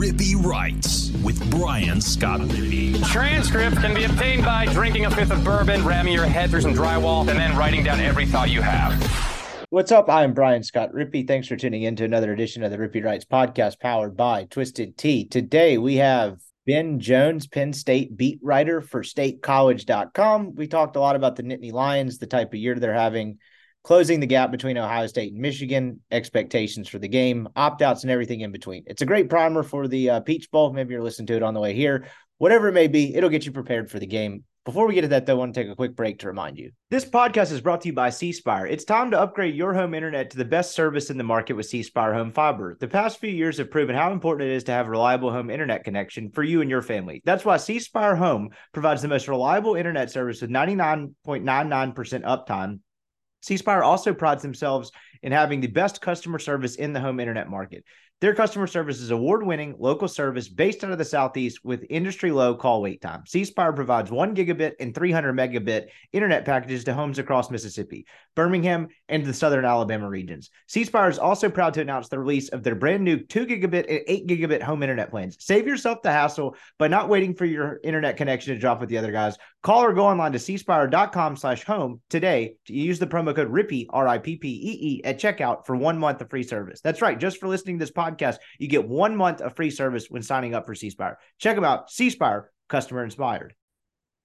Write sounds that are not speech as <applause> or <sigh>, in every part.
Rippy Writes with Brian Scott Rippy. Transcript can be obtained by drinking a fifth of bourbon, ramming your head through some drywall, and then writing down every thought you have. What's up? I'm Brian Scott Rippy. Thanks for tuning in to another edition of the Rippy Writes podcast powered by Twisted Tea. Today we have Ben Jones, Penn State beat writer for statecollege.com. We talked a lot about the Nittany Lions, the type of year they're having, closing the gap between Ohio State and Michigan, expectations for the game, opt outs, and everything in between. It's a great primer for the uh, Peach Bowl. Maybe you're listening to it on the way here. Whatever it may be, it'll get you prepared for the game. Before we get to that, though, I want to take a quick break to remind you. This podcast is brought to you by C Spire. It's time to upgrade your home internet to the best service in the market with C Spire Home Fiber. The past few years have proven how important it is to have a reliable home internet connection for you and your family. That's why C Spire Home provides the most reliable internet service with 99.99% uptime C Spire also prides themselves in having the best customer service in the home internet market. Their customer service is award winning local service based out of the Southeast with industry low call wait time. C Spire provides one gigabit and 300 megabit internet packages to homes across Mississippi, Birmingham, and the southern Alabama regions. C Spire is also proud to announce the release of their brand new 2 gigabit and 8 gigabit home internet plans. Save yourself the hassle by not waiting for your internet connection to drop with the other guys. Call or go online to cspire.com slash home today to use the promo code RIPPY, R I P P E E, at checkout for one month of free service. That's right. Just for listening to this podcast you get one month of free service when signing up for C Spire. Check them out, C Spire, customer inspired.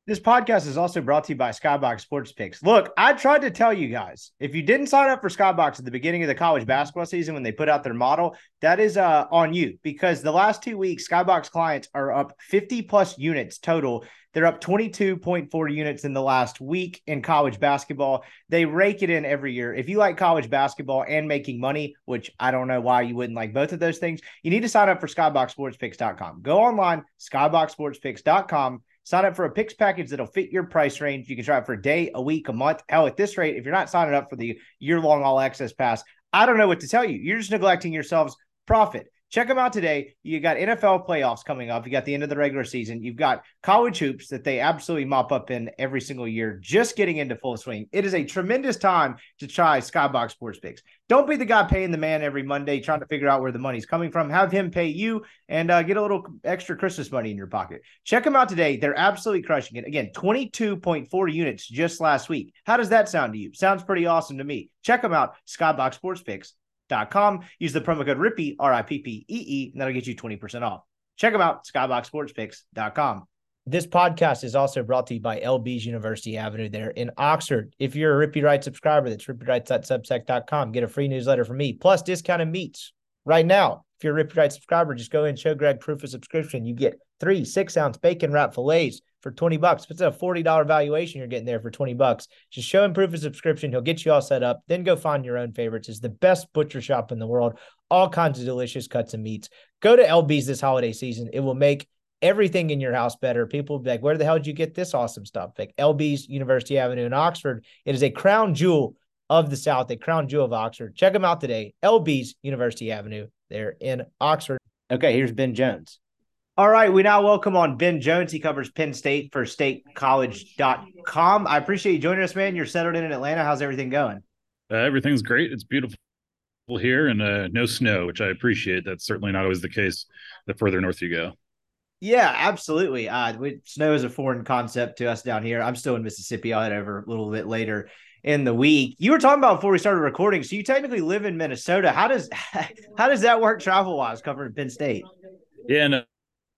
This podcast is also brought to you by Skybox Sports Picks. Look, I tried to tell you guys if you didn't sign up for Skybox at the beginning of the college basketball season when they put out their model, that is uh, on you because the last two weeks, Skybox clients are up 50 plus units total. They're up 22.4 units in the last week in college basketball. They rake it in every year. If you like college basketball and making money, which I don't know why you wouldn't like both of those things, you need to sign up for skyboxsportspicks.com. Go online, skyboxsportspicks.com Sign up for a picks package that'll fit your price range. You can try it for a day, a week, a month. Hell, at this rate, if you're not signing up for the year long all access pass, I don't know what to tell you. You're just neglecting yourselves profit. Check them out today. You got NFL playoffs coming up. You got the end of the regular season. You've got college hoops that they absolutely mop up in every single year, just getting into full swing. It is a tremendous time to try Skybox Sports Picks. Don't be the guy paying the man every Monday trying to figure out where the money's coming from. Have him pay you and uh, get a little extra Christmas money in your pocket. Check them out today. They're absolutely crushing it. Again, 22.4 units just last week. How does that sound to you? Sounds pretty awesome to me. Check them out, Skybox Sports Picks com. Use the promo code RIPPY, R I P P E E, and that'll get you 20% off. Check them out, skyboxsportspicks.com. This podcast is also brought to you by LB's University Avenue there in Oxford. If you're a Rippy Write subscriber, that's rippywrites.substack.com. Get a free newsletter from me, plus discounted meats right now. If you're a Rippy Write subscriber, just go and show Greg proof of subscription. You get three six ounce bacon wrap fillets for 20 bucks. If it's a $40 valuation, you're getting there for 20 bucks. Just show him proof of subscription. He'll get you all set up. Then go find your own favorites. It's the best butcher shop in the world. All kinds of delicious cuts and meats. Go to LB's this holiday season. It will make everything in your house better. People will be like, where the hell did you get this awesome stuff? Like LB's University Avenue in Oxford. It is a crown jewel of the South, a crown jewel of Oxford. Check them out today. LB's University Avenue They're in Oxford. Okay, here's Ben Jones. All right, we now welcome on Ben Jones. He covers Penn State for statecollege.com. I appreciate you joining us, man. You're settled in in Atlanta. How's everything going? Uh, everything's great. It's beautiful here and uh, no snow, which I appreciate. That's certainly not always the case the further north you go. Yeah, absolutely. Uh, we, snow is a foreign concept to us down here. I'm still in Mississippi. I'll head over a little bit later in the week. You were talking about before we started recording, so you technically live in Minnesota. How does <laughs> how does that work travel wise covering Penn State? Yeah, no,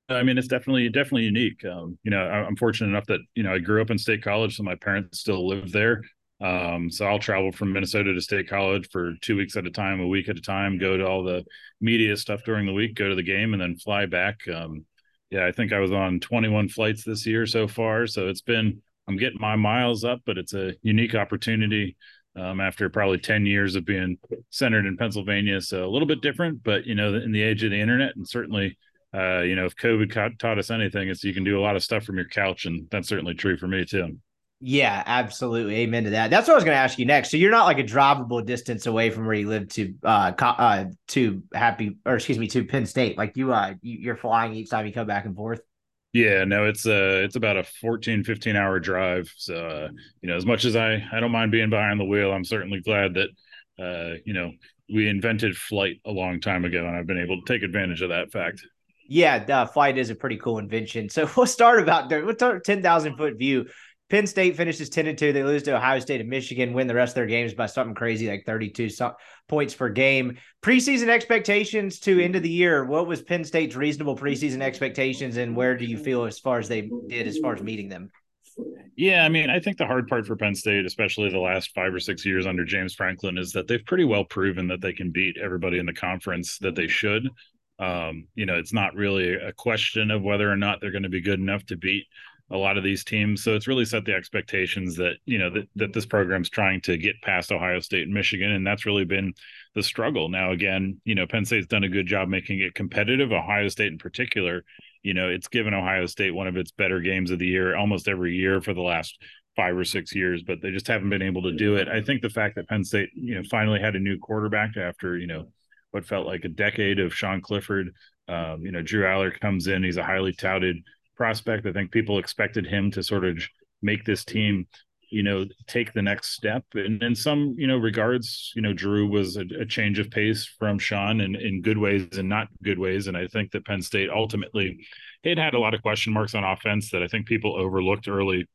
I mean, it's definitely definitely unique. Um, you know, I'm fortunate enough that you know I grew up in State College, so my parents still live there. Um, so I'll travel from Minnesota to State College for two weeks at a time, a week at a time. Go to all the media stuff during the week, go to the game, and then fly back. Um, yeah, I think I was on 21 flights this year so far. So it's been I'm getting my miles up, but it's a unique opportunity. Um, after probably 10 years of being centered in Pennsylvania. So a little bit different, but you know, in the age of the internet and certainly uh, you know, if COVID taught us anything, it's you can do a lot of stuff from your couch, and that's certainly true for me too. Yeah, absolutely. Amen to that. That's what I was going to ask you next. So you're not like a drivable distance away from where you live to uh, co- uh to happy or excuse me to Penn State. Like you uh you're flying each time you come back and forth. Yeah, no, it's uh it's about a 14 15 hour drive. So uh, you know, as much as I I don't mind being behind the wheel, I'm certainly glad that uh you know, we invented flight a long time ago and I've been able to take advantage of that fact. Yeah, the flight is a pretty cool invention. So <laughs> we'll start about we'll start ten thousand foot view. Penn State finishes 10 and 2. They lose to Ohio State and Michigan, win the rest of their games by something crazy like 32 points per game. Preseason expectations to end of the year. What was Penn State's reasonable preseason expectations, and where do you feel as far as they did as far as meeting them? Yeah, I mean, I think the hard part for Penn State, especially the last five or six years under James Franklin, is that they've pretty well proven that they can beat everybody in the conference that they should. Um, you know, it's not really a question of whether or not they're going to be good enough to beat a lot of these teams. So it's really set the expectations that, you know, that, that this program's trying to get past Ohio State and Michigan. And that's really been the struggle. Now, again, you know, Penn State's done a good job making it competitive. Ohio State in particular, you know, it's given Ohio State one of its better games of the year almost every year for the last five or six years, but they just haven't been able to do it. I think the fact that Penn State, you know, finally had a new quarterback after, you know, what felt like a decade of Sean Clifford. Um, you know, Drew Allar comes in, he's a highly touted prospect. I think people expected him to sort of make this team, you know, take the next step. And in some, you know, regards, you know, Drew was a, a change of pace from Sean in, in good ways and not good ways. And I think that Penn State ultimately it had a lot of question marks on offense that I think people overlooked early,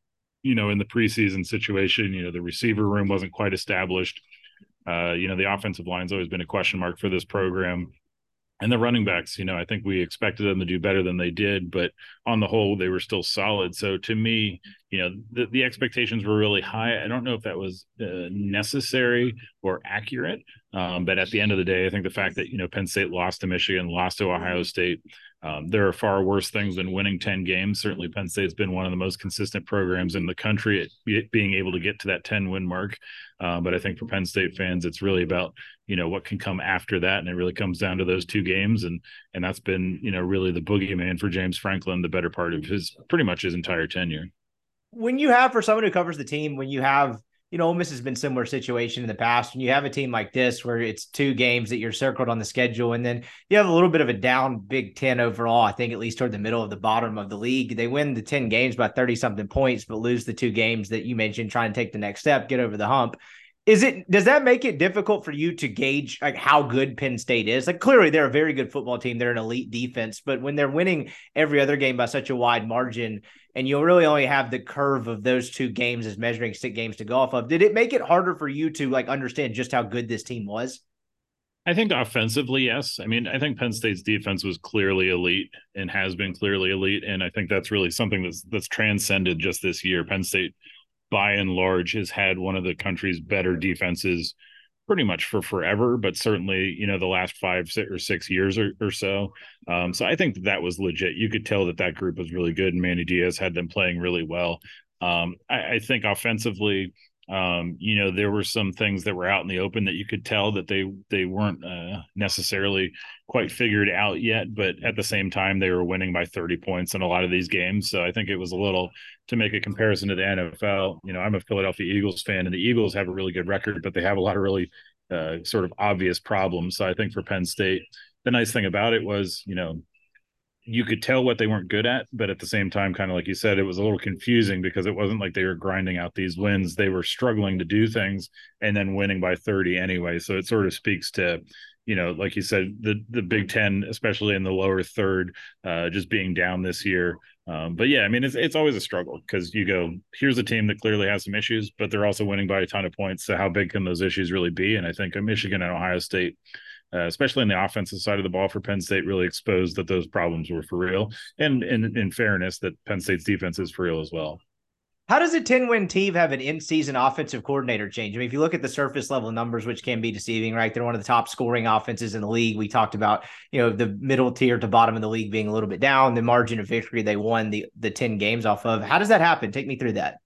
you know, in the preseason situation. You know, the receiver room wasn't quite established. Uh, you know, the offensive line's always been a question mark for this program and the running backs, you know, I think we expected them to do better than they did, but on the whole, they were still solid. So to me, you know, the, the expectations were really high. I don't know if that was uh, necessary or accurate, um, but at the end of the day, I think the fact that you know Penn State lost to Michigan, lost to Ohio State, um, there are far worse things than winning 10 games. Certainly, Penn State's been one of the most consistent programs in the country at being able to get to that 10 win mark. Uh, but I think for Penn State fans, it's really about you know what can come after that, and it really comes down to those two games, and and that's been you know really the boogeyman for James Franklin the better part of his pretty much his entire tenure. When you have for someone who covers the team, when you have you know, Ole Miss has been similar situation in the past. When you have a team like this, where it's two games that you're circled on the schedule, and then you have a little bit of a down Big Ten overall. I think at least toward the middle of the bottom of the league, they win the ten games by thirty something points, but lose the two games that you mentioned. trying to take the next step, get over the hump. Is it does that make it difficult for you to gauge like how good Penn State is? Like clearly they're a very good football team, they're an elite defense, but when they're winning every other game by such a wide margin, and you'll really only have the curve of those two games as measuring stick games to go off of, did it make it harder for you to like understand just how good this team was? I think offensively, yes. I mean, I think Penn State's defense was clearly elite and has been clearly elite, and I think that's really something that's that's transcended just this year. Penn State by and large has had one of the country's better defenses pretty much for forever, but certainly, you know, the last five or six years or, or so. Um, so I think that, that was legit. You could tell that that group was really good, and Manny Diaz had them playing really well. Um, I, I, think offensively, um, you know, there were some things that were out in the open that you could tell that they they weren't uh, necessarily quite figured out yet, but at the same time, they were winning by 30 points in a lot of these games. So I think it was a little to make a comparison to the NFL. You know, I'm a Philadelphia Eagles fan, and the Eagles have a really good record, but they have a lot of really uh, sort of obvious problems. So I think for Penn State, the nice thing about it was, you know, you could tell what they weren't good at, but at the same time, kind of like you said, it was a little confusing because it wasn't like they were grinding out these wins. They were struggling to do things and then winning by 30 anyway. So it sort of speaks to, you know, like you said, the the Big Ten, especially in the lower third, uh, just being down this year. Um, but yeah, I mean, it's it's always a struggle because you go, here's a team that clearly has some issues, but they're also winning by a ton of points. So how big can those issues really be? And I think Michigan and Ohio State uh, especially on the offensive side of the ball for Penn State, really exposed that those problems were for real. And, and in fairness, that Penn State's defense is for real as well. How does a 10 win team have an in season offensive coordinator change? I mean, if you look at the surface level numbers, which can be deceiving, right? They're one of the top scoring offenses in the league. We talked about, you know, the middle tier to bottom of the league being a little bit down, the margin of victory they won the, the 10 games off of. How does that happen? Take me through that.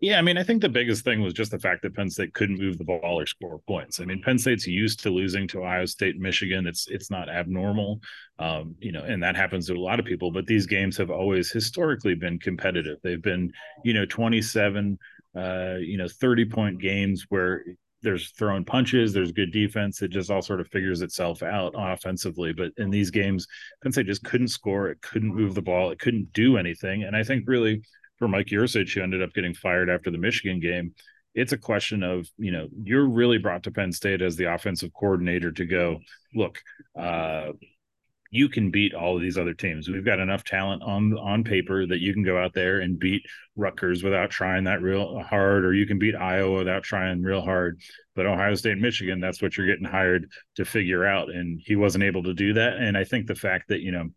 Yeah, I mean, I think the biggest thing was just the fact that Penn State couldn't move the ball or score points. I mean, Penn State's used to losing to Ohio State, and Michigan. It's it's not abnormal, um, you know, and that happens to a lot of people. But these games have always historically been competitive. They've been, you know, twenty seven, uh, you know, thirty point games where there's throwing punches, there's good defense. It just all sort of figures itself out offensively. But in these games, Penn State just couldn't score. It couldn't move the ball. It couldn't do anything. And I think really for Mike Yurcich, who ended up getting fired after the Michigan game, it's a question of, you know, you're really brought to Penn State as the offensive coordinator to go, look, uh, you can beat all of these other teams. We've got enough talent on on paper that you can go out there and beat Rutgers without trying that real hard, or you can beat Iowa without trying real hard. But Ohio State and Michigan, that's what you're getting hired to figure out. And he wasn't able to do that. And I think the fact that, you know,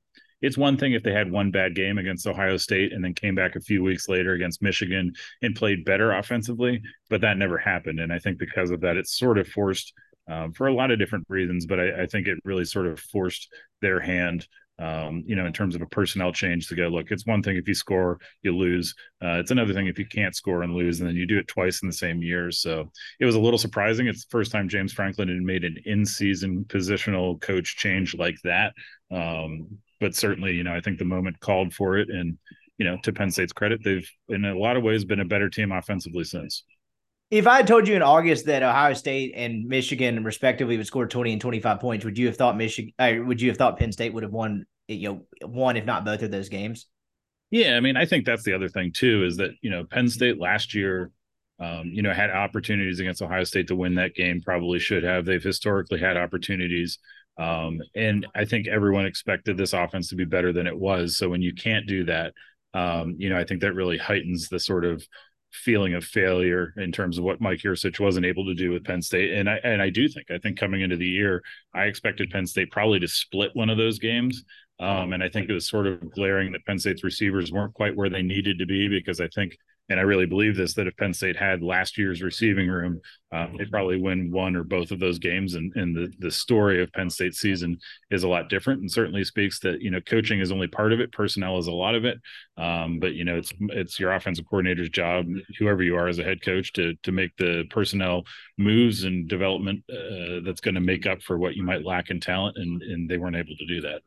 it's one thing if they had one bad game against Ohio State and then came back a few weeks later against Michigan and played better offensively, but that never happened. And I think because of that, it's sort of forced um, for a lot of different reasons, but I, I, think it really sort of forced their hand. Um, you know, in terms of a personnel change to go, look, it's one thing if you score, you lose. Uh, it's another thing if you can't score and lose, and then you do it twice in the same year. So it was a little surprising. It's the first time James Franklin had made an in season positional coach change like that. Um, but certainly, you know, I think the moment called for it. And, you know, to Penn State's credit, they've in a lot of ways been a better team offensively since. If I had told you in August that Ohio State and Michigan respectively would score 20 and 25 points, would you have thought Michigan uh, would you have thought Penn State would have won you know one if not both of those games? Yeah, I mean, I think that's the other thing too is that, you know, Penn State last year um, you know, had opportunities against Ohio State to win that game, probably should have. They've historically had opportunities um, and I think everyone expected this offense to be better than it was. So when you can't do that, um, you know, I think that really heightens the sort of feeling of failure in terms of what Mike Yurcich wasn't able to do with Penn State. And I and I do think I think coming into the year, I expected Penn State probably to split one of those games. Um, and I think it was sort of glaring that Penn State's receivers weren't quite where they needed to be because I think and I really believe this that if Penn State had last year's receiving room, uh, they'd probably win one or both of those games. And, and the the story of Penn State's season is a lot different, and certainly speaks that you know coaching is only part of it, personnel is a lot of it. Um, but you know it's it's your offensive coordinator's job, whoever you are as a head coach, to to make the personnel moves and development uh, that's going to make up for what you might lack in talent, and and they weren't able to do that.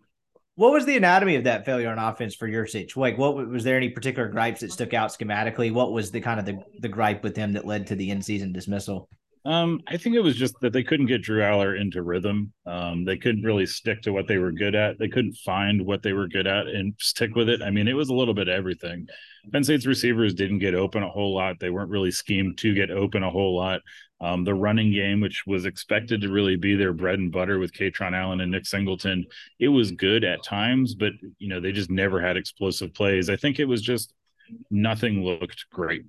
What was the anatomy of that failure on offense for your Yurcich? Like, what was there any particular gripes that stuck out schematically? What was the kind of the, the gripe with him that led to the in season dismissal? Um, I think it was just that they couldn't get Drew Allar into rhythm. Um, they couldn't really stick to what they were good at. They couldn't find what they were good at and stick with it. I mean, it was a little bit everything. Penn State's receivers didn't get open a whole lot. They weren't really schemed to get open a whole lot. Um, the running game, which was expected to really be their bread and butter with Kaytron Allen and Nick Singleton, it was good at times, but you know they just never had explosive plays. I think it was just nothing looked great.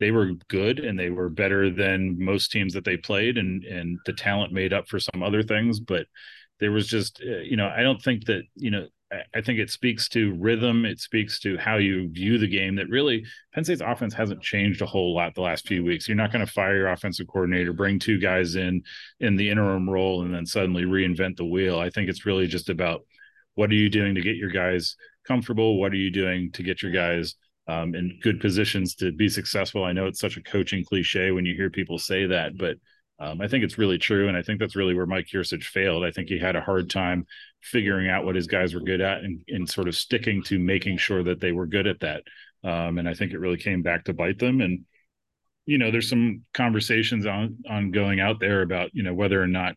They were good and they were better than most teams that they played, and and the talent made up for some other things, but there was just uh, you know I don't think that you know I think it speaks to rhythm. It speaks to how you view the game. That really, Penn State's offense hasn't changed a whole lot the last few weeks. You're not going to fire your offensive coordinator, bring two guys in in the interim role, and then suddenly reinvent the wheel. I think it's really just about what are you doing to get your guys comfortable? What are you doing to get your guys um, in good positions to be successful? I know it's such a coaching cliche when you hear people say that, but um, I think it's really true, and I think that's really where Mike Yurcich failed. I think he had a hard time figuring out what his guys were good at and, and sort of sticking to making sure that they were good at that. Um, and I think it really came back to bite them. And you know, there's some conversations on on going out there about you know whether or not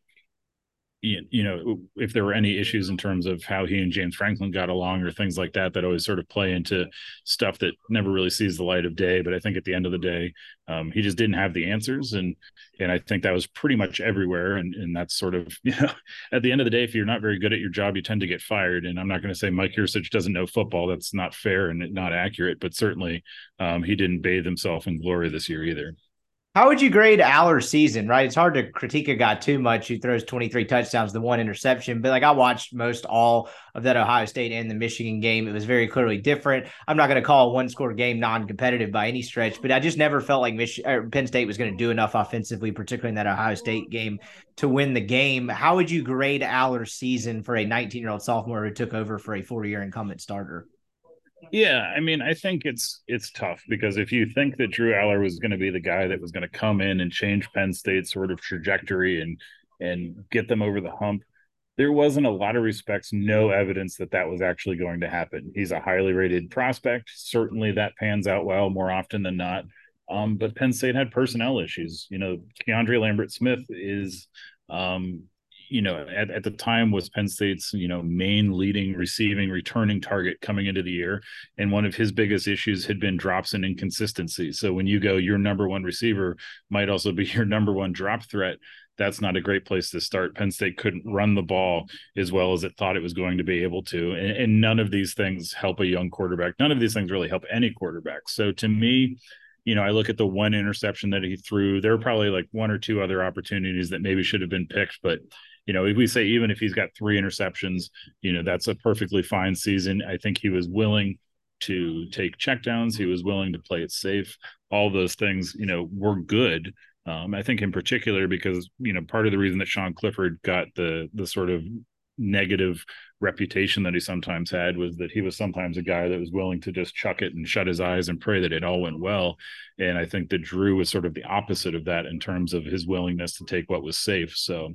you know if there were any issues in terms of how he and James Franklin got along or things like that that always sort of play into stuff that never really sees the light of day. But I think at the end of the day um, he just didn't have the answers. And and I think that was pretty much everywhere. And and that's sort of <laughs> you know at the end of the day if you're not very good at your job you tend to get fired. And I'm not going to say Mike Yurcich doesn't know football. That's not fair and not accurate. But certainly um, he didn't bathe himself in glory this year either. How would you grade Allar's season? Right, it's hard to critique a guy too much who throws 23 touchdowns, the one interception. But like I watched most all of that Ohio State and the Michigan game, it was very clearly different. I'm not going to call a one score game non-competitive by any stretch, but I just never felt like Mich- er, Penn State was going to do enough offensively, particularly in that Ohio State game, to win the game. How would you grade Allar's season for a 19 year old sophomore who took over for a four year incumbent starter? Yeah, I mean, I think it's it's tough because if you think that Drew Allar was going to be the guy that was going to come in and change Penn State's sort of trajectory and and get them over the hump, there wasn't a lot of respects no evidence that that was actually going to happen. He's a highly rated prospect. Certainly, that pans out well more often than not. Um, but Penn State had personnel issues. You know, Keandre Lambert Smith is um, you know, at, at the time was Penn State's, you know, main leading receiving returning target coming into the year. And one of his biggest issues had been drops and inconsistency. So when you go, your number one receiver might also be <laughs> your number one drop threat. that's not a great place to start. Penn State couldn't run the ball as well as it thought it was going to be able to. And, and, none of these things help a young quarterback. None of these things really help any quarterback. So to me, you know, I look at the one interception that he threw. There were probably like one or two other opportunities that maybe should have been picked. But, you know, if we say even if he's got three interceptions, you know, that's a perfectly fine season. I think he was willing to take checkdowns. He was willing to play it safe. All those things, you know, were good. Um, I think in particular because you know part of the reason that Sean Clifford got the the sort of negative reputation that he sometimes had was that he was sometimes a guy that was willing to just chuck it and shut his eyes and pray that it all went well. And I think that Drew was sort of the opposite of that in terms of his willingness to take what was safe. So,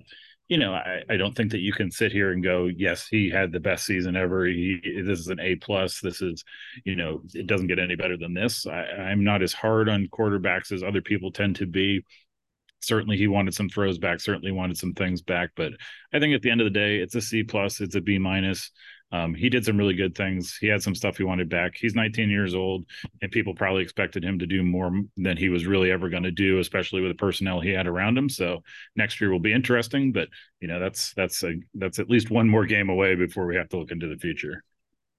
you know, I, I don't think that you can sit here and go, yes, he had the best season ever. He this is an A plus. This is, you know, it doesn't get any better than this. I, I'm not as hard on quarterbacks as other people tend to be certainly he wanted some throws back certainly wanted some things back but i think at the end of the day it's a c plus it's a b minus. Um, he did some really good things. He had some stuff he wanted back. He's 19 years old and people probably expected him to do more than he was really ever going to do especially with the personnel he had around him. So next year will be interesting but you know that's that's a that's at least one more game away before we have to look into the future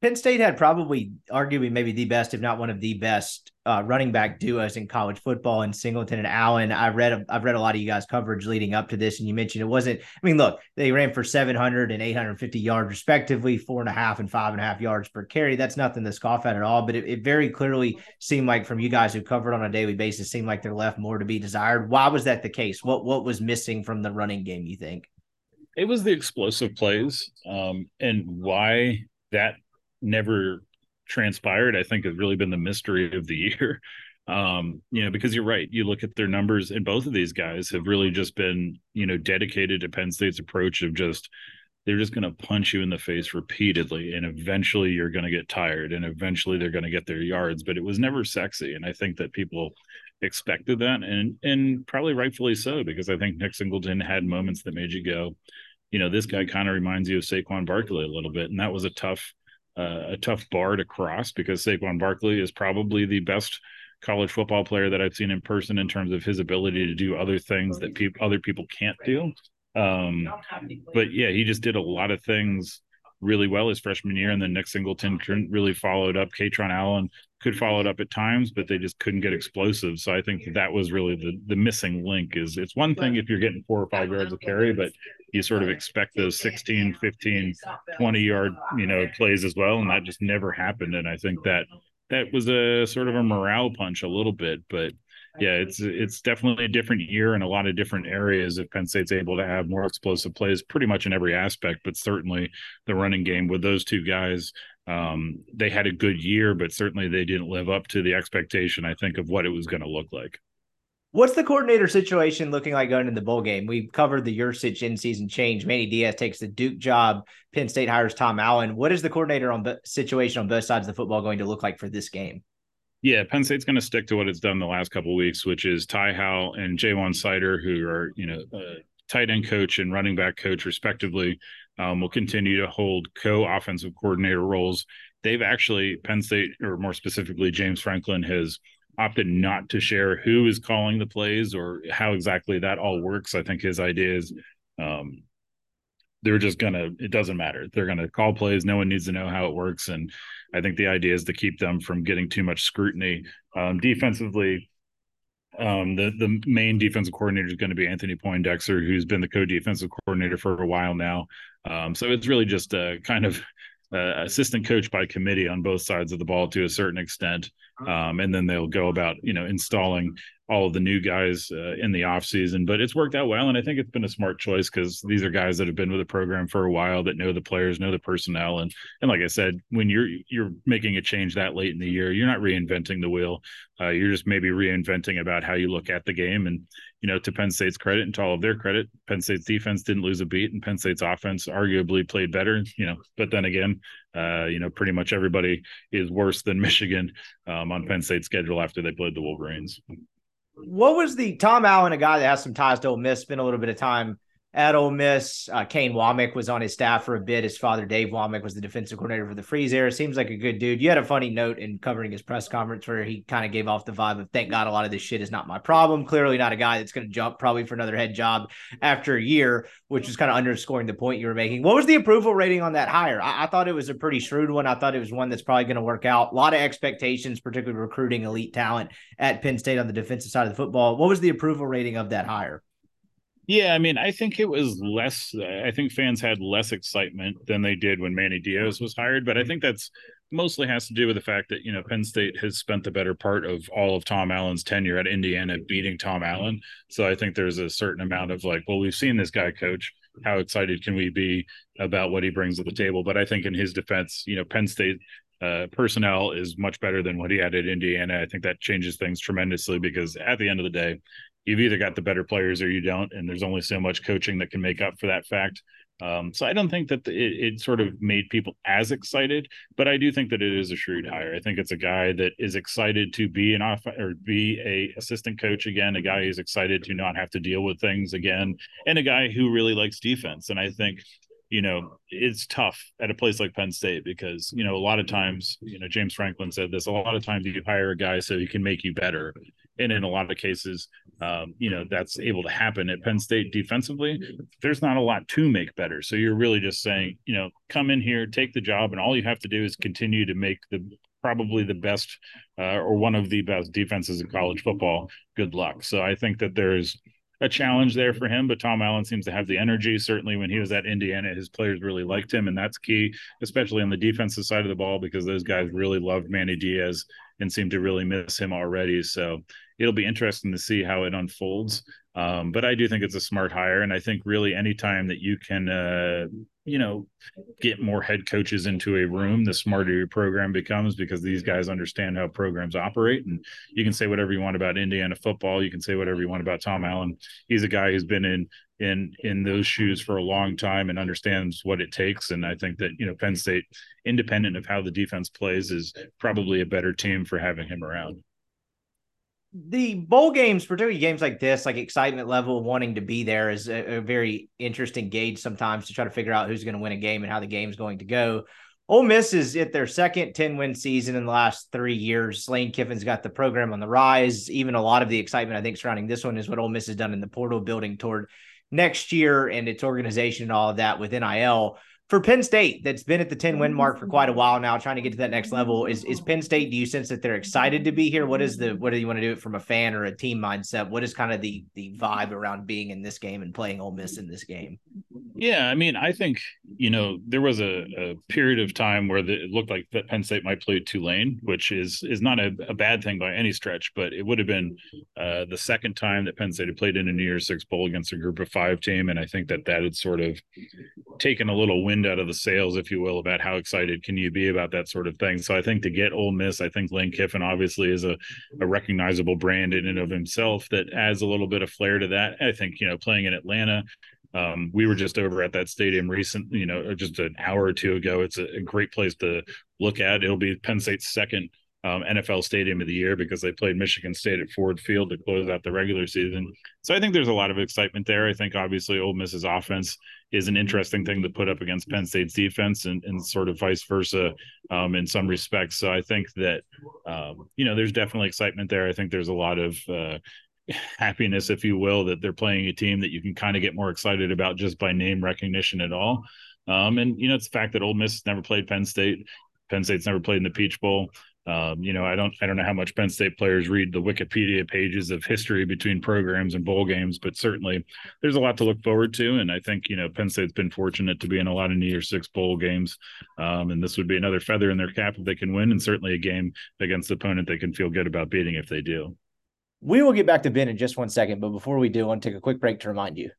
Penn State had probably, arguably, maybe the best, if not one of the best, uh, running back duos in college football. And Singleton and Allen, I read, I've read a lot of you guys' coverage leading up to this, and you mentioned it wasn't. I mean, look, they ran for 700 and 850 yards respectively, four and a half and five and a half yards per carry. That's nothing to scoff at at all. But it, it very clearly seemed like, from you guys who covered on a daily basis, seemed like they're left more to be desired. Why was that the case? What what was missing from the running game? You think? It was the explosive plays, um, and why that never transpired, I think has really been the mystery of the <laughs> year. Um, you know, because you're right. You look at their numbers, and both of these guys have really just been, you know, dedicated to Penn State's approach of just they're just going to punch you in the face repeatedly, and eventually you're going to get tired, and eventually they're going to get their yards. But it was never sexy, and I think that people expected that, and and probably rightfully so, because I think Nick Singleton had moments that made you go, you know, this guy kind of reminds you of Saquon Barkley a little bit, and that was a tough a tough bar to cross because Saquon Barkley is probably the best college football player that I've seen in person in terms of his ability to do other things that pe- other people can't do. Um, but yeah, he just did a lot of things really well his freshman year, and then Nick Singleton couldn't really follow it up. Kaytron Allen could follow it up at times, but they just couldn't get explosive. So I think that was really the the missing link. Is it's one thing if you're getting four or five yards of carry, but you sort of expect those 16, 15, 20 yard you know plays as well, and that just never happened. And I think that that was a sort of a morale punch a little bit, but yeah, it's it's definitely a different year in a lot of different areas. If Penn State's able to have more explosive plays, pretty much in every aspect, but certainly the running game with those two guys, um, they had a good year, but certainly they didn't live up to the expectation. I think of what it was going to look like. What's the coordinator situation looking like going into the bowl game? We've covered the Yurcich in-season change. Manny Diaz takes the Duke job. Penn State hires Tom Allen. What is the coordinator on situation on both sides of the football going to look like for this game? Yeah, Penn State's going to stick to what it's done the last couple weeks, which is Ty Howle and Ja'Juan Seider, who are you know tight end coach and running back coach respectively, um, will continue to hold co-offensive coordinator roles. They've actually Penn State, or more specifically James Franklin, has opted not to share who is calling the plays or how exactly that all works. I think his idea is um, they're just gonna it doesn't matter. They're gonna call plays. No one needs to know how it works. And i think the idea is to keep them from getting too much scrutiny. Um, defensively um, the the main defensive coordinator is going to be Anthony Poindexter, who's been the co-defensive coordinator for a while now. Um, so it's really just a kind of uh, assistant coach by committee on both sides of the ball to a certain extent. Um, and then they'll go about you know installing all of the new guys uh, in the off season but it's worked out well and i think it's been a smart choice because these are guys that have been with the program for a while that know the players know the personnel and and like i said when you're you're making a change that late in the year you're not reinventing the wheel. Uh, you're just maybe reinventing about how you look at the game and you know to penn state's credit and to all of their credit penn state's defense didn't lose a beat and penn state's offense arguably played better you know but then again uh, you know pretty much everybody is worse than <laughs> michigan um, on penn state's schedule after they played the wolverines what was the Tom Allen, a guy that has some ties to Ole Miss, spent a little bit of time at Ole Miss. Uh, Kane Wommack was on his staff for a bit. His father, Dave Wommack, was the defensive coordinator for the Freeze era. Seems like a good dude. You had a funny note in covering his press conference where he kind of gave off the vibe of, thank God a lot of this shit is not my problem. Clearly not a guy that's going to jump probably for another head job after a year, which is kind of underscoring the point you were making. What was the approval rating on that hire? I, I thought it was a pretty shrewd one. I thought it was one that's probably going to work out. A lot of expectations, particularly recruiting elite talent at Penn State on the defensive side of the football. What was the approval rating of that hire? Yeah, I mean, I think it was less. I think fans had less excitement than they did when Manny Diaz was hired, but I think that's mostly has to do with the fact that you know Penn State has spent the better part of all of Tom Allen's tenure at Indiana beating Tom Allen. So I think there's a certain amount of like, well, we've seen this guy coach. How excited can we be about what he brings to the table? But I think in his defense, you know, Penn State uh, personnel is much better than what he had at Indiana. I think that changes things tremendously because at the end of the day, you've either got the better players or you don't, and there's only so much coaching that can make up for that fact. Um, so I don't think that the, it, it, sort of made people as excited, but I do think that it is a shrewd hire. I think it's a guy that is excited to be an off or be a assistant coach again, a guy who's excited to not have to deal with things again, and a guy who really likes defense. And I think you know, it's tough at a place like Penn State because, you know, a lot of times, you know, James Franklin said this a lot of times you hire a guy so he can make you better. And in a lot of cases, um, you know, that's able to happen at Penn State defensively. There's not a lot to make better. So you're really just saying, you know, come in here, take the job, and all you have to do is continue to make the probably the best uh, or one of the best defenses in college football. Good luck. So I think that there's, a challenge there for him, but Tom Allen seems to have the energy. Certainly, when he was at Indiana, his players really liked him, and that's key, especially on the defensive side of the ball, because those guys really loved Manny Diaz and seem to really miss him already. So it'll be interesting to see how it unfolds. Um, but I do think it's a smart hire, and I think really any time that you can, uh, you know, get more head coaches into a room, the smarter your program becomes because these guys understand how programs operate. And you can say whatever you want about Indiana football, you can say whatever you want about Tom Allen. He's a guy who's been in in in those shoes for a long time and understands what it takes. And I think that you know Penn State, independent of how the defense plays, is probably a better team for having him around the bowl games, particularly games like this, like excitement level, wanting to be there is a, a very interesting gauge sometimes to try to figure out who's going to win a game and how the game's going to go. Ole Miss is at their second 10 win season in the last three years. Lane Kiffin's got the program on the rise. Even a lot of the excitement, I think, surrounding this one is what Ole Miss has done in the portal building toward next year and its organization and all of that with NIL for Penn State, that's been at the 10 win mark for quite a while now, trying to get to that next level. Is is Penn State? Do you sense that they're excited to be here? What is the what do you want to do it from a fan or a team mindset? What is kind of the the vibe around being in this game and playing Ole Miss in this game? Yeah, I mean, I think you know there was a, a period of time where the, it looked like that Penn State might play Tulane, which is is not a, a bad thing by any stretch, but it would have been uh, the second time that Penn State had played in a New Year's Six bowl against a Group of Five team, and I think that that had sort of taken a little wind out of the sails, if you will, about how excited can you be about that sort of thing. So I think to get Ole Miss, I think Lane Kiffin obviously is a, a recognizable brand in and of himself that adds a little bit of flair to that. I think, you know, playing in Atlanta, um, we were just over at that stadium recent, you know, just an hour or two ago. It's a, a great place to look at. It'll be Penn State's second um, NFL Stadium of the Year because they played Michigan State at Ford Field to close out the regular season. So I think there's a lot of excitement there. I think obviously Ole Miss's offense is an interesting thing to put up against Penn State's defense and, and sort of vice versa um, in some respects. So I think that um, you know there's definitely excitement there. I think there's a lot of uh, happiness, if you will, that they're playing a team that you can kind of get more excited about just by name recognition at all. Um, and you know, it's the fact that Ole Miss never played Penn State. Penn State's never played in the Peach Bowl. Um, you know, I don't I don't know how much Penn State players read the Wikipedia pages of history between programs and bowl games, but certainly there's a lot to look forward to. And I think you know Penn State's been fortunate to be in a lot of New Year's Six bowl games, um, and this would be another feather in their cap if they can win, and certainly a game against the opponent they can feel good about beating if they do. We will get back to Ben in just one second, but before we do, I want to take a quick break to remind you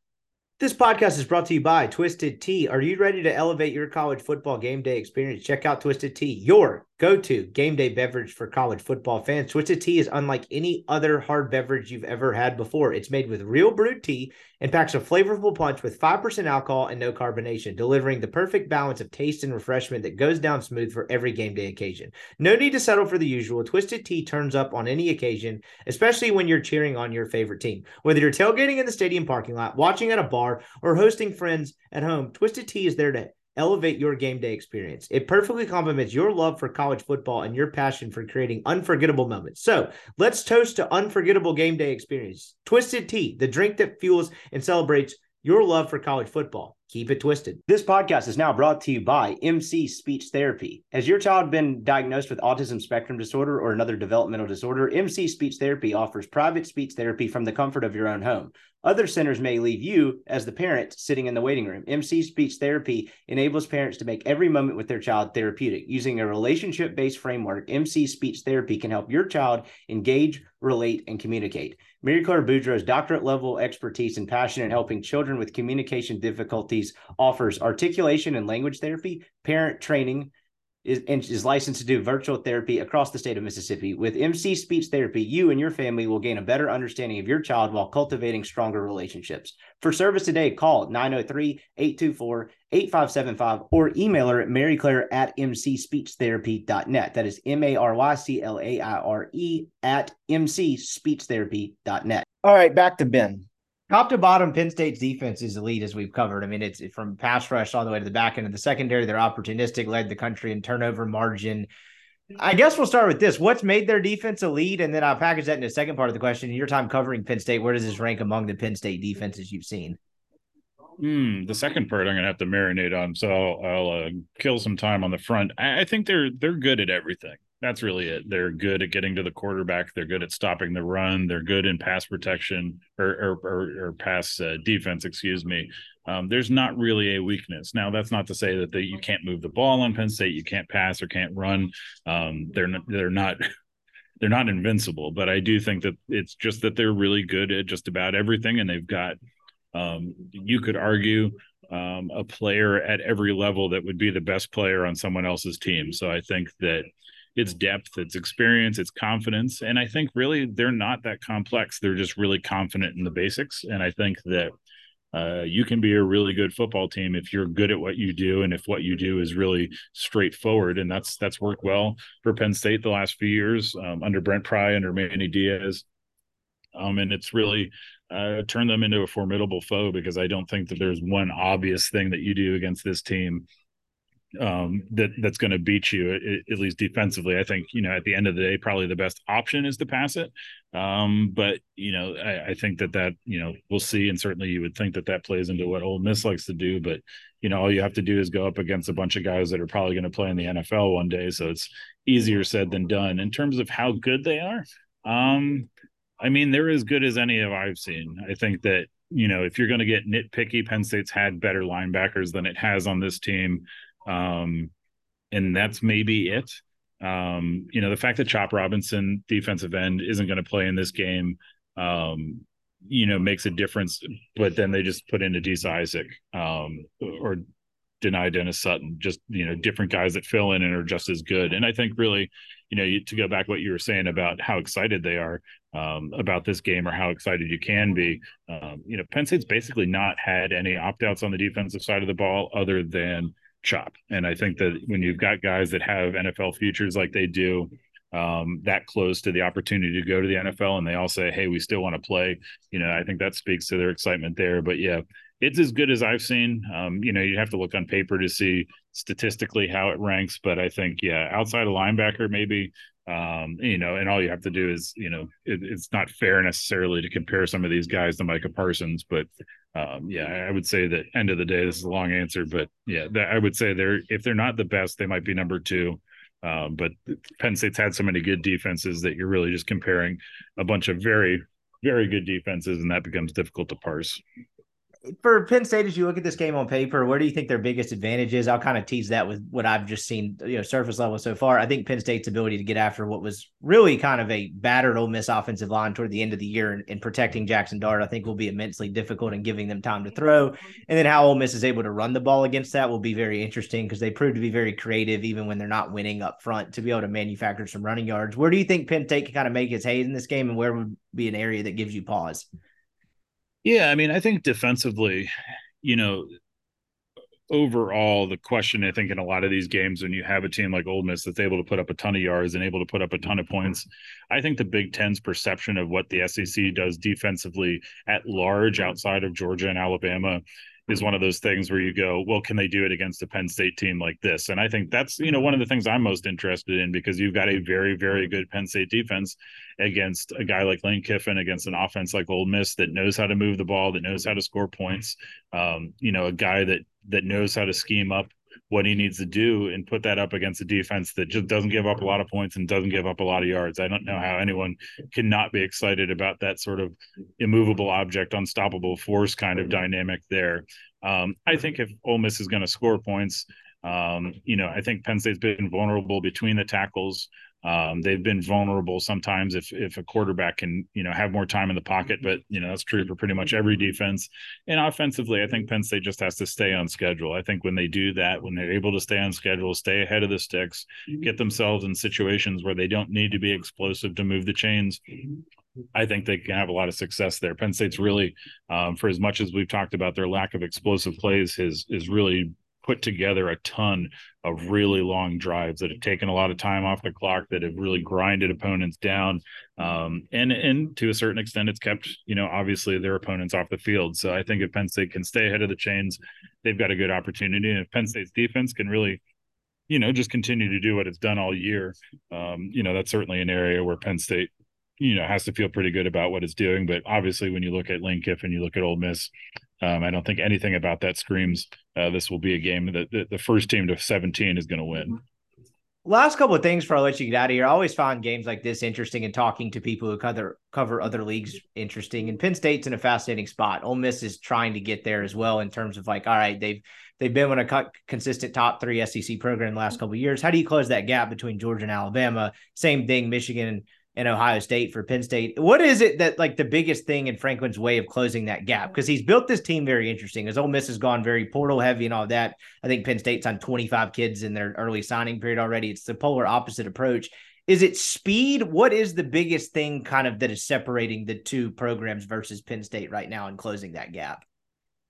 this podcast is brought to you by Twisted Tea. Are you ready to elevate your college football game day experience? Check out Twisted Tea, your go to game day beverage for college football fans. Twisted Tea is unlike any other hard beverage you've ever had before. It's made with real brewed tea and packs a flavorful punch with 5% alcohol and no carbonation, delivering the perfect balance of taste and refreshment that goes down smooth for every game day occasion. No need to settle for the usual. Twisted Tea turns up on any occasion, especially when you're cheering on your favorite team. Whether you're tailgating in the stadium parking lot, watching at a bar, or hosting friends at home, Twisted Tea is there to elevate your game day experience. It perfectly complements your love for college football and your passion for creating unforgettable moments. So let's toast to unforgettable game day experience. Twisted Tea, the drink that fuels and celebrates your love for college football. Keep it twisted. This podcast is now brought to you by MC Speech Therapy. Has your child been diagnosed with autism spectrum disorder or another developmental disorder? MC Speech Therapy offers private speech therapy from the comfort of your own home. Other centers may leave you, as the parent, sitting in the waiting room. MC Speech Therapy enables parents to make every moment with their child therapeutic. Using a relationship based framework, MC Speech Therapy can help your child engage, relate, and communicate. Mary Claire Boudreau's doctorate level expertise and passion in helping children with communication difficulties offers articulation and language therapy, parent training, is, is licensed to do virtual therapy across the state of Mississippi. With MC Speech Therapy, you and your family will gain a better understanding of your child while cultivating stronger relationships. For service today, call 903 824 8575 or email her at maryclaire at mcspeechtherapy.net. That is M A R Y C L A I R E at mcspeechtherapy.net. All right, back to Ben. Top to bottom, Penn State's defense is elite, as we've covered. I mean, it's from pass rush all the way to the back end of the secondary. They're opportunistic, led the country in turnover margin. I guess we'll start with this. What's made their defense elite? And then I'll package that in the second part of the question. In your time covering Penn State, where does this rank among the Penn State defenses you've seen? Mm, the second part I'm going to have to marinate on, so I'll, I'll uh, kill some time on the front. I, I think they're they're good at everything that's really it. They're good at getting to the quarterback. They're good at stopping the run. They're good in pass protection or or, or, or pass uh, defense. Excuse me. Um, there's not really a weakness. Now, that's not to say that they, you can't move the ball on Penn State. You can't pass or can't run. Um, they're not, they're not <laughs> they're not invincible. But I do think that it's just that they're really good at just about everything, and they've got. Um, you could argue um, a player at every level that would be the best player on someone else's team. So I think that it's depth, it's experience, it's confidence. And I think really they're not that complex. They're just really confident in the basics. And I think that uh, you can be a really good football team if you're good at what you do and if what you do is really straightforward. And that's that's worked well for Penn State the last few years um, under Brent Pry, under Manny Diaz. Um, and it's really uh, turned them into a formidable foe because I don't think that there's one obvious thing that you do against this team um, that that's going to beat you at, at, least defensively. I think you know at the end of the day, probably the best option is to pass it. Um, but you know, I, I, think that that you know we'll see, and certainly you would think that that plays into what Ole Miss likes to do. But you know, all you have to do is go up against a bunch of guys that are probably going to play in the NFL one day, so it's easier said than done. In terms of how good they are, um, I mean, they're as good as any of I've seen. I think that you know if you're going to get nitpicky, Penn State's had better linebackers than it has on this team. Um, and that's maybe it. Um, you know, the fact that Chop Robinson, defensive end, isn't going to play in this game, um, you know, makes a difference. But then they just put in Adisa Isaac um, or Dani Dennis Sutton, just, you know, different guys that fill in and are just as good. And I think really, you know, you, to go back what you were saying about how excited they are um, about this game or how excited you can be, um, you know, Penn State's basically not had any opt outs on the defensive side of the ball other than chop. And I think that when you've got guys that have NFL futures like they do, um, that close to the opportunity to go to the NFL, and they all say, "Hey, we still want to play." You know, I think that speaks to their excitement there. But yeah, it's as good as I've seen. Um, you know, you have to look on paper to see statistically how it ranks, but I think yeah, outside of linebacker, maybe um, you know, and all you have to do is, you know, it, it's not fair necessarily to compare some of these guys to Micah Parsons, but um, yeah, I would say that end of the day, this is a long answer, but yeah, I would say they're if they're not the best, they might be number two. Um, but Penn State's had so many good defenses that you're really just comparing a bunch of very, very good defenses, and that becomes difficult to parse for Penn State, as you look at this game on paper, where do you think their biggest advantage is? I'll kind of tease that with what I've just seen, you know, surface level so far. I think Penn State's ability to get after what was really kind of a battered Ole Miss offensive line toward the end of the year and, and protecting Jackson Dart, I think will be immensely difficult in giving them time to throw. And then how Ole Miss is able to run the ball against that will be very interesting because they proved to be very creative, even when they're not winning up front, to be able to manufacture some running yards. Where do you think Penn State can kind of make its hay in this game, and where would be an area that gives you pause? Yeah, I mean, I think defensively, you know, overall, the question I think in a lot of these games, when you have a team like Ole Miss that's able to put up a ton of yards and able to put up a ton of points, I think the Big Ten's perception of what the SEC does defensively at large outside of Georgia and Alabama is one of those things where you go, well, can they do it against a Penn State team like this? And I think that's, you know, one of the things I'm most interested in because you've got a very, very good Penn State defense against a guy like Lane Kiffin, against an offense like Ole Miss that knows how to move the ball, that knows how to score points. Um, you know, a guy that that knows how to scheme up what he needs to do and put that up against a defense that just doesn't give up a lot of points and doesn't give up a lot of yards. I don't know how anyone cannot be excited about that sort of immovable object, unstoppable force kind of dynamic there. Um, I think if Ole Miss is going to score points, um, you know, I think Penn State's been vulnerable between the tackles. Um, they've been vulnerable sometimes if if a quarterback can you know have more time in the pocket, but you know that's true for pretty much every defense. And offensively, I think Penn State just has to stay on schedule. I think when they do that, when they're able to stay on schedule, stay ahead of the sticks, get themselves in situations where they don't need to be explosive to move the chains. I think they can have a lot of success there. Penn State's really, um, for as much as we've talked about their lack of explosive plays, has is really put together a ton of really long drives that have taken a lot of time off the clock that have really grinded opponents down um, and and to a certain extent it's kept you know obviously their opponents off the field. So i think if penn state can stay ahead of the chains they've got a good opportunity. And if penn state's defense can really you know just continue to do what it's done all year um, you know that's certainly an area where penn state you know has to feel pretty good about what it's doing but obviously when you look at lane kiffin you look at Ole miss um, I don't think anything about that screams uh, this will be a game that the, the first team to 17 is going to win. Last couple of things before I let you get out of here. I always find games like this interesting and talking to people who cover cover other leagues interesting. And Penn State's in a fascinating spot. Ole Miss is trying to get there as well in terms of like, all right, they've they've been on a consistent top three SEC program in the last couple of years. How do you close that gap between Georgia and Alabama? Same thing, Michigan and Ohio State for Penn State. What is it that like the biggest thing in Franklin's way of closing that gap? Because he's built this team very interesting. As Ole Miss has gone very portal heavy and all that. I think Penn State's on 25 kids in their early signing period already. It's the polar opposite approach. Is it speed? What is the biggest thing kind of that is separating the two programs versus Penn State right now and closing that gap?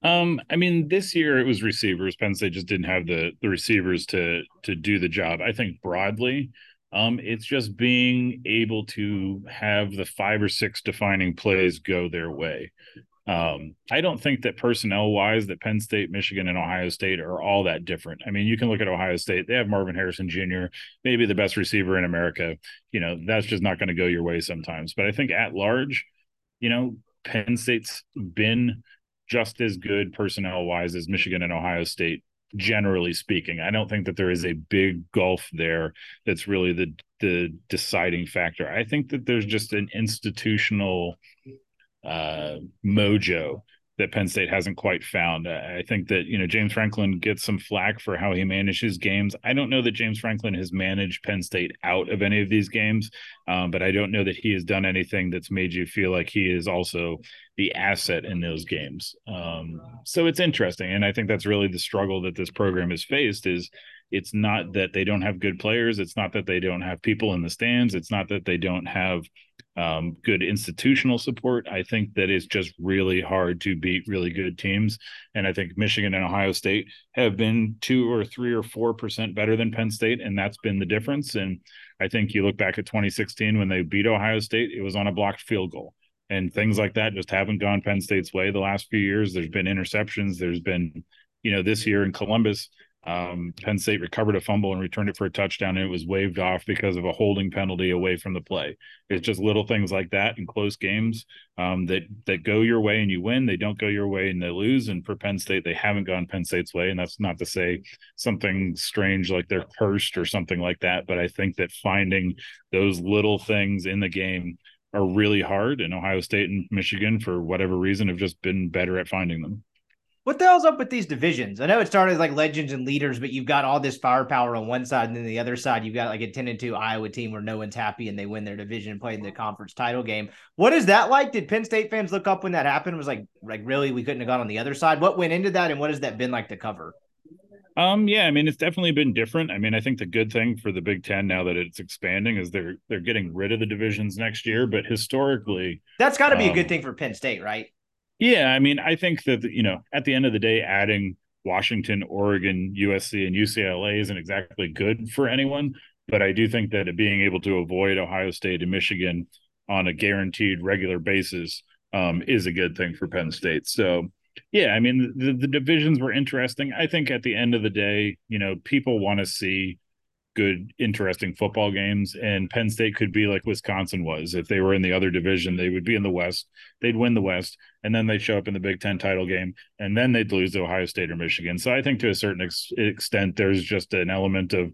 Um, I mean, this year it was receivers. Penn State just didn't have the the receivers to to do the job. I think broadly, um, it's just being able to have the five or six defining plays go their way. Um, I don't think that personnel wise that Penn State, Michigan, and Ohio State are all that different. I mean, you can look at Ohio State; they have Marvin Harrison Jr., maybe the best receiver in America. You know, that's just not going to go your way sometimes. But I think at large, you know, Penn State's been just as good personnel wise as Michigan and Ohio State generally speaking. I don't think that there is a big gulf there that's really the the deciding factor. I think that there's just an institutional uh, mojo that Penn State hasn't quite found. I think that you know James Franklin gets some flack for how he manages games. I don't know that James Franklin has managed Penn State out of any of these games, um, but I don't know that he has done anything that's made you feel like he is also the asset in those games. Um, so it's interesting, and I think that's really the struggle that this program has faced is it's not that they don't have good players. It's not that they don't have people in the stands. It's not that they don't have um, good institutional support. I think that it's just really hard to beat really good teams. And I think Michigan and Ohio State have been two or three or four percent better than Penn State, and that's been the difference. And I think you look back at 2016 when they beat Ohio State, it was on a blocked field goal. And things like that just haven't gone Penn State's way the last few years. There's been interceptions. There's been, you know, this year in Columbus, um, Penn State recovered a fumble and returned it for a touchdown, and it was waved off because of a holding penalty away from the play. It's just little things like that in close games um, that that go your way and you win. They don't go your way and they lose. And for Penn State, they haven't gone Penn State's way, and that's not to say something strange like they're cursed or something like that. But I think that finding those little things in the game are really hard, and Ohio State and Michigan, for whatever reason, have just been better at finding them. What the hell's up with these divisions? I know it started like legends and leaders, but you've got all this firepower on one side, and then the other side, you've got like a 10 and 2 Iowa team where no one's happy and they win their division and play in the conference title game. What is that like? Did Penn State fans look up when that happened? was like, like really, we couldn't have gone on the other side. What went into that, and what has that been like to cover? Um, yeah, I mean, it's definitely been different. I mean, I think the good thing for the Big Ten now that it's expanding is they're they're getting rid of the divisions next year. But historically, that's got to be um, a good um, thing for Penn State, right? Yeah, I mean, I think that you know, at the end of the day, adding Washington, Oregon, USC, and UCLA isn't exactly good for anyone. But I do think that being able to avoid Ohio State and Michigan on a guaranteed regular basis um, is a good thing for Penn State. So, yeah, I mean, the, the divisions were interesting. I think at the end of the day, you know, people want to see good, interesting football games. And Penn State could be like Wisconsin was. If they were in the other division, they would be in the West. They'd win the West, and then they'd show up in the Big Ten title game, and then they'd lose to Ohio State or Michigan. So I think to a certain ex- extent, there's just an element of,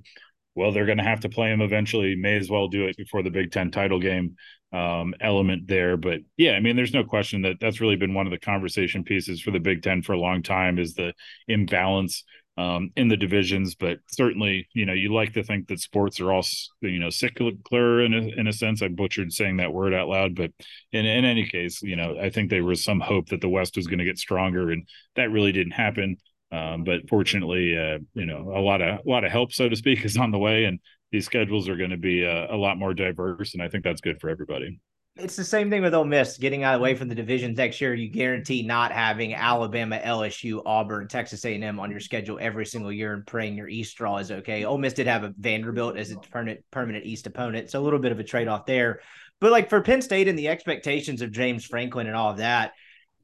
well, they're going to have to play them eventually. May as well do it before the Big Ten title game um, element there. But yeah, I mean, there's no question that that's really been one of the conversation pieces for the Big Ten for a long time is the imbalance um, in the divisions. But certainly, you know, you like to think that sports are all, you know, cyclical in a, in a sense. I butchered saying that word out loud, but in, in any case, you know, I think there was some hope that the West was going to get stronger, and that really didn't happen. Um, but fortunately, uh, you know, a lot of a lot of help, so to speak, <laughs> is on the way, and these schedules are going to be uh, a lot more diverse, and I think that's good for everybody it's the same thing with Ole Miss getting out away from the divisions next year. You guarantee not having Alabama, LSU, Auburn, Texas A&M on your schedule every single year and praying your East draw is okay. Ole Miss did have a Vanderbilt as a permanent permanent East opponent, so a little bit of a trade off there. But like for Penn State and the expectations of James Franklin and all of that,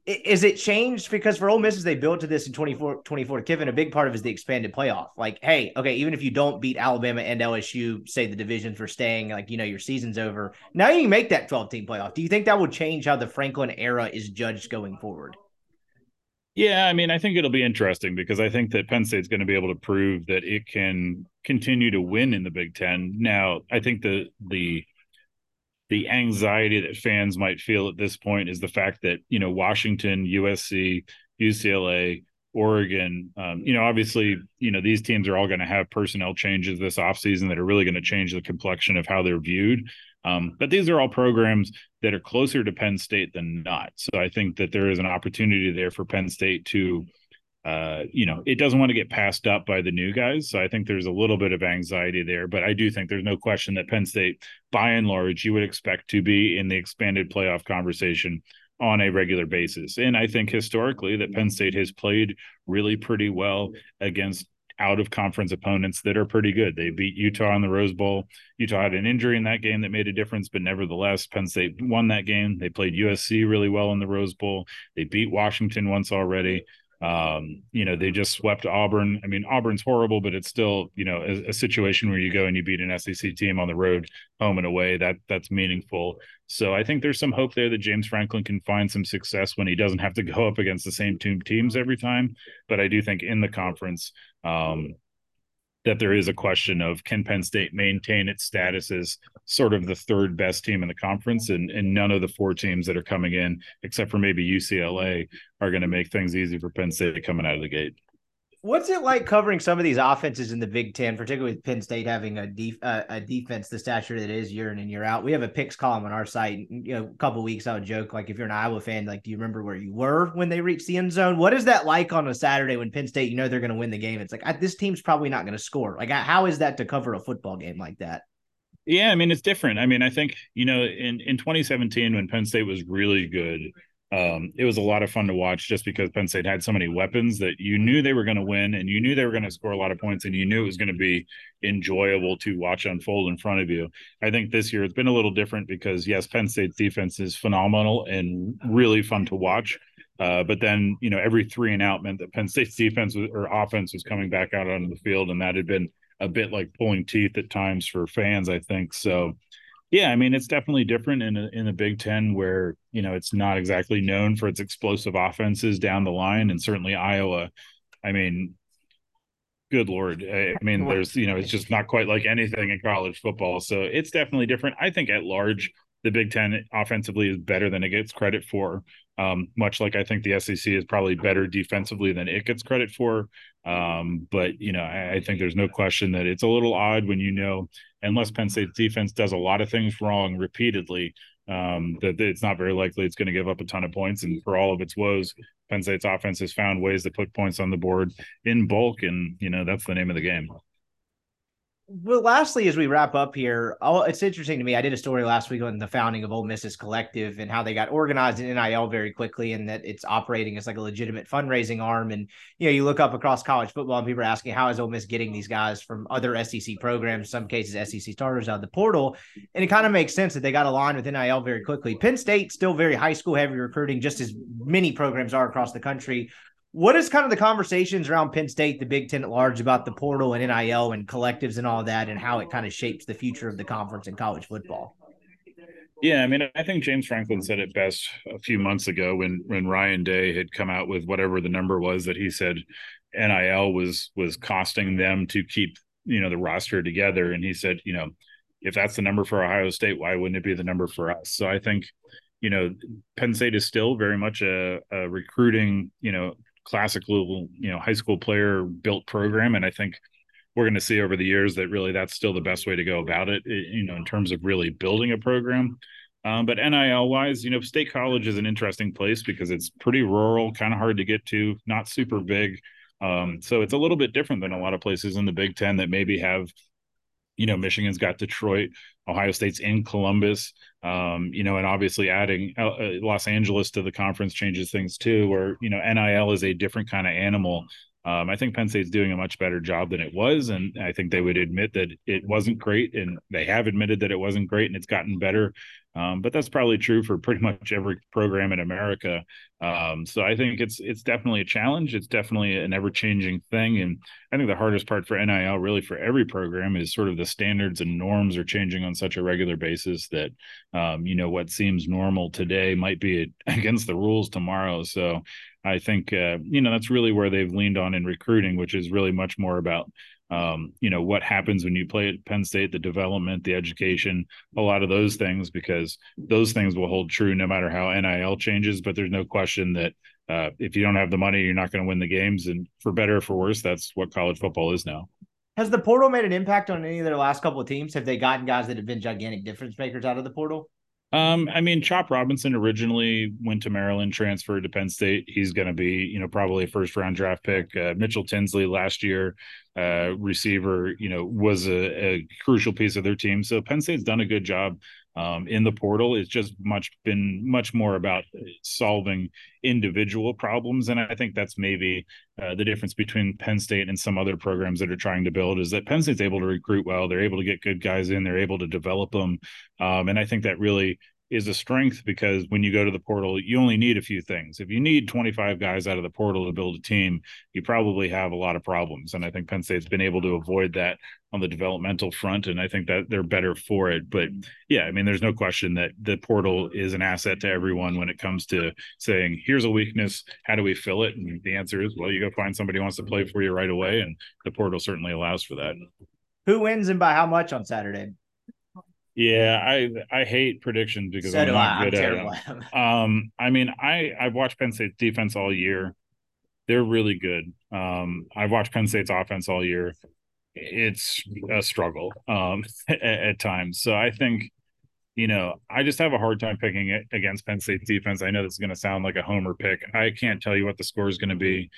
is it changed because for Ole Miss they built to this in 24 24 Kiffin, a big part of is the expanded playoff. Like, hey, okay, even if you don't beat Alabama and LSU, say the divisions for staying, like you know, your season's over. Now you make that 12 team playoff. Do you think that will change how the Franklin era is judged going forward? Yeah, I mean, I think it'll be interesting because I think that Penn State's going to be able to prove that it can continue to win in the Big Ten. Now, I think the the the anxiety that fans might feel at this point is the fact that you know Washington, USC, UCLA, Oregon, um, you know, obviously, you know, these teams are all going to have personnel changes this offseason that are really going to change the complexion of how they're viewed. Um, but these are all programs that are closer to Penn State than not. So I think that there is an opportunity there for Penn State to uh, you know, it doesn't want to get passed up by the new guys. So I think there's a little bit of anxiety there, but I do think there's no question that Penn State, by and large, you would expect to be in the expanded playoff conversation on a regular basis. And I think historically that Penn State has played really pretty well against out of conference opponents that are pretty good. They beat Utah in the Rose Bowl. Utah had an injury in that game that made a difference, but nevertheless, Penn State won that game. They played USC really well in the Rose Bowl. They beat Washington once already. Um, you know, they just swept Auburn. I mean, Auburn's horrible, but it's still, you know, a, a, situation where you go and you beat an SEC team on the road, home and away. That that's meaningful. So I think there's some hope there that James Franklin can find some success when he doesn't have to go up against the same two teams every time. But I do think in the conference, um, that there is a question of can Penn State maintain its status as sort of the third best team in the conference, and and none of the four teams that are coming in, except for maybe UCLA, are going to make things easy for Penn State coming out of the gate. What's it like covering some of these offenses in the Big Ten, particularly with Penn State having a def- uh, a defense the stature that is year in and year out? We have a picks column on our site. You know, a couple weeks I would joke like if you're an Iowa fan, like do you remember where you were when they reached the end zone? What is that like on a Saturday when Penn State you know they're going to win the game? It's like I, this team's probably not going to score. Like how is that to cover a football game like that? Yeah, I mean it's different. I mean I think you know in in 2017 when Penn State was really good um, it was a lot of fun to watch just because Penn State had so many weapons that you knew they were going to win and you knew they were going to score a lot of points and you knew it was going to be enjoyable to watch unfold in front of you. I think this year it's been a little different because, yes, Penn State's defense is phenomenal and really fun to watch. Uh, but then, you know, every three and out meant that Penn State's defense was, or offense was coming back out onto the field, and that had been a bit like pulling teeth at times for fans, I think. So, yeah, I mean it's definitely different in a, in the Big Ten where you know it's not exactly known for its explosive offenses down the line, and certainly Iowa. I mean, good lord, I, I mean there's you know it's just not quite like anything in college football, so it's definitely different. I think at large the Big Ten offensively is better than it gets credit for. Um, much like I think the SEC is probably better defensively than it gets credit for. Um, but you know, I, I, think there's no question that it's a little odd when you know, unless Penn State's defense does a lot of things wrong repeatedly, um, that it's not very likely it's going to give up a ton of points. And for all of its woes, Penn State's offense has found ways to put points on the board in bulk, and you know that's the name of the game well, lastly, as we wrap up here, I'll, it's interesting to me. I did a story last week on the founding of Ole Miss's Collective and how they got organized in NIL very quickly, and that it's operating as like a legitimate fundraising arm. And you know, you look up across college football, and people are asking, how is Ole Miss getting these guys from other SEC programs, some cases SEC starters out of the portal? And it kind of makes sense that they got aligned with NIL very quickly. Penn State still very high school heavy recruiting, just as many programs are across the country. What is kind of the conversations around Penn State, the Big Ten at large, about the portal and NIL and collectives and all that, and how it kind of shapes the future of the conference and college football? Yeah, I mean, I think James Franklin said it best a few months ago when when Ryan Day had come out with whatever the number was that he said NIL was was costing them to keep you know the roster together, and he said, you know, if that's the number for Ohio State, why wouldn't it be the number for us? So I think you know Penn State is still very much a, a recruiting you know classical, you know, high school player built program. And I think we're going to see over the years that really that's still the best way to go about it, you know, in terms of really building a program. Um, but NIL wise, you know, State College is an interesting place because it's pretty rural, kind of hard to get to, not super big. Um, so it's a little bit different than a lot of places in the Big Ten that maybe have you know, Michigan's got Detroit, Ohio State's in Columbus, um, you know, and obviously adding uh, uh Los Angeles to the conference changes things too, where, you know, NIL is a different kind of animal. Um, I think Penn State's doing a much better job than it was. And I think they would admit that it wasn't great. And they have admitted that it wasn't great and it's gotten better. Um, but that's probably true for pretty much every program in America. Um, so I think it's it's definitely a challenge. It's definitely an ever changing thing, and I think the hardest part for NIL, really for every program, is sort of the standards and norms are changing on such a regular basis that um, you know what seems normal today might be <laughs> against the rules tomorrow. So I think uh, you know that's really where they've leaned on in recruiting, which is really much more about um, you know what happens when you play at Penn State, the development, the education, a lot of those things, because those things will hold true no matter how NIL changes. But there's no question that uh, if you don't have the money, you're not going to win the games. And for better or for worse, that's what college football is now. Has the portal made an impact on any of their last couple of teams? Have they gotten guys that have been gigantic difference makers out of the portal? Um, I mean, Chop Robinson originally went to Maryland, transferred to Penn State. He's going to be, you know, probably a first round draft pick. Uh, Mitchell Tinsley last year, uh, receiver, you know, was a, a, crucial piece of their team. So Penn State's done a good job um, in the portal. It's just much been much more about solving individual problems, and I think that's maybe uh, the difference between Penn State and some other programs that are trying to build is that Penn State's able to recruit well. They're able to get good guys in. They're able to develop them, um, and I think that really is a strength because when you go to the portal, you only need a few things. If you need 25 guys out of the portal to build a team, you probably have a lot of problems. And I think Penn State's been able to avoid that on the developmental front. And I think that they're better for it. But mm-hmm. yeah, I mean, there's no question that the portal is an asset to everyone when it comes to saying, here's a weakness. How do we fill it? And the answer is, well, you go find somebody who wants to play for you right away. And the portal certainly allows for that. Who wins and by how much on Saturday? Yeah, I I hate predictions because so I'm not I. good I'm at them. <laughs> Um, I mean, I I've watched Penn State's defense all year. They're really good. Um, I've watched Penn State's offense all year. It's a struggle um, <laughs> at, at times. So I think, you know, I just have a hard time picking it against Penn State's defense. I know this is going to sound like a homer pick. I can't tell you what the score is going to be.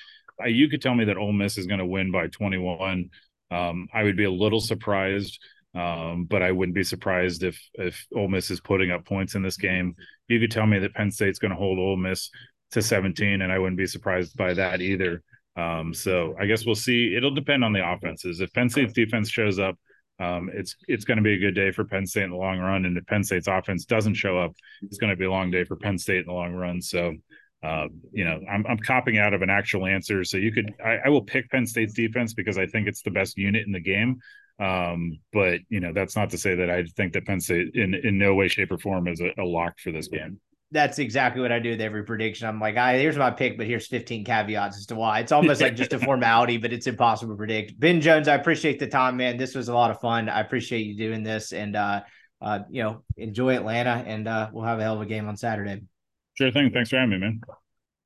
I, you could tell me that Ole Miss is going to win by 21. Um, I would be a little surprised um, but I wouldn't be surprised if if Ole Miss is putting up points in this game. You could tell me that Penn State's going to hold Ole Miss to 17, and I wouldn't be surprised by that either. Um, so I guess we'll see. It'll depend on the offenses. If Penn State's defense shows up, um, it's it's going to be a good day for Penn State in the long run. And if Penn State's offense doesn't show up, it's going to be a long day for Penn State in the long run. So, uh, you know, I'm I'm copping out of an actual answer. So you could I, I will pick Penn State's defense because I think it's the best unit in the game. Um, but you know, that's not to say that I think that Penn State in in no way, shape, or form is a, a lock for this game. That's exactly what I do with every prediction. I'm like, I here's my pick, but here's 15 caveats as to why. It's almost like just a <laughs> formality, but it's impossible to predict. Ben Jones, I appreciate the time, man. This was a lot of fun. I appreciate you doing this, and uh, uh, you know, enjoy Atlanta, and uh, we'll have a hell of a game on Saturday. Sure thing. Thanks for having me, man.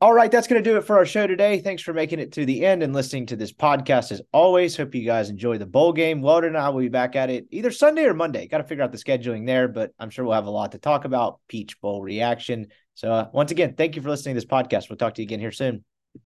All right, that's going to do it for our show today. Thanks for making it to the end and listening to this podcast as always. Hope you guys enjoy the bowl game. Weldon and I will be back at it either Sunday or Monday. Got to figure out the scheduling there, but I'm sure we'll have a lot to talk about. Peach Bowl reaction. So, uh, once again, thank you for listening to this podcast. We'll talk to you again here soon.